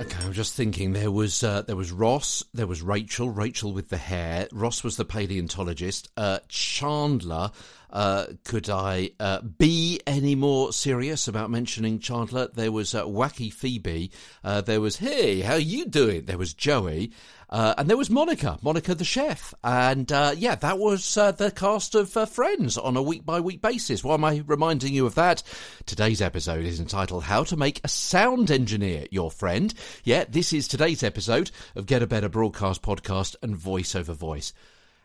Okay, I'm just thinking. There was uh, there was Ross, there was Rachel, Rachel with the hair. Ross was the paleontologist. Uh, Chandler. Uh, could I uh, be any more serious about mentioning Chandler? There was uh, Wacky Phoebe. Uh, there was Hey, how you doing? There was Joey. Uh, and there was Monica, Monica the chef. And uh, yeah, that was the cast of Friends on a week by week basis. Why am I reminding you of that? Today's episode is entitled How to Make a Sound Engineer Your Friend. Yeah, this is today's episode of Get a Better Broadcast Podcast and Voice Over Voice.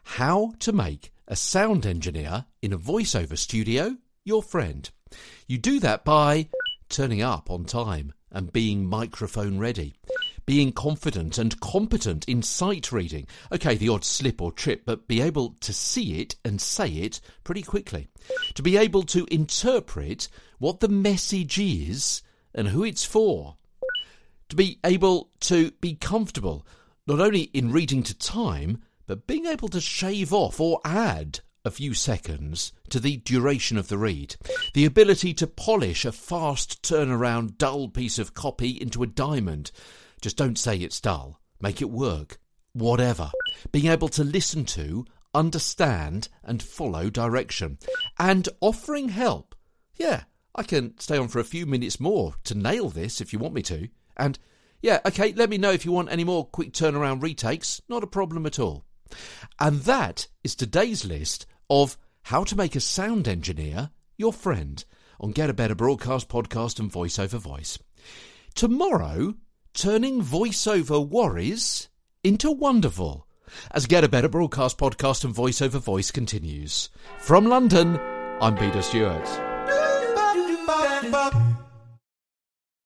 How to make a sound engineer in a voiceover studio your friend. You do that by turning up on time and being microphone ready being confident and competent in sight reading. Okay, the odd slip or trip, but be able to see it and say it pretty quickly. To be able to interpret what the message is and who it's for. To be able to be comfortable, not only in reading to time, but being able to shave off or add a few seconds to the duration of the read. The ability to polish a fast turnaround dull piece of copy into a diamond. Just don't say it's dull. Make it work. Whatever. Being able to listen to, understand, and follow direction. And offering help. Yeah, I can stay on for a few minutes more to nail this if you want me to. And yeah, okay, let me know if you want any more quick turnaround retakes. Not a problem at all. And that is today's list of how to make a sound engineer your friend on Get a Better Broadcast Podcast and Voice Over Voice. Tomorrow, turning voiceover worries into wonderful as Get a Better Broadcast Podcast and Voice Over Voice continues. From London, I'm Peter Stewart.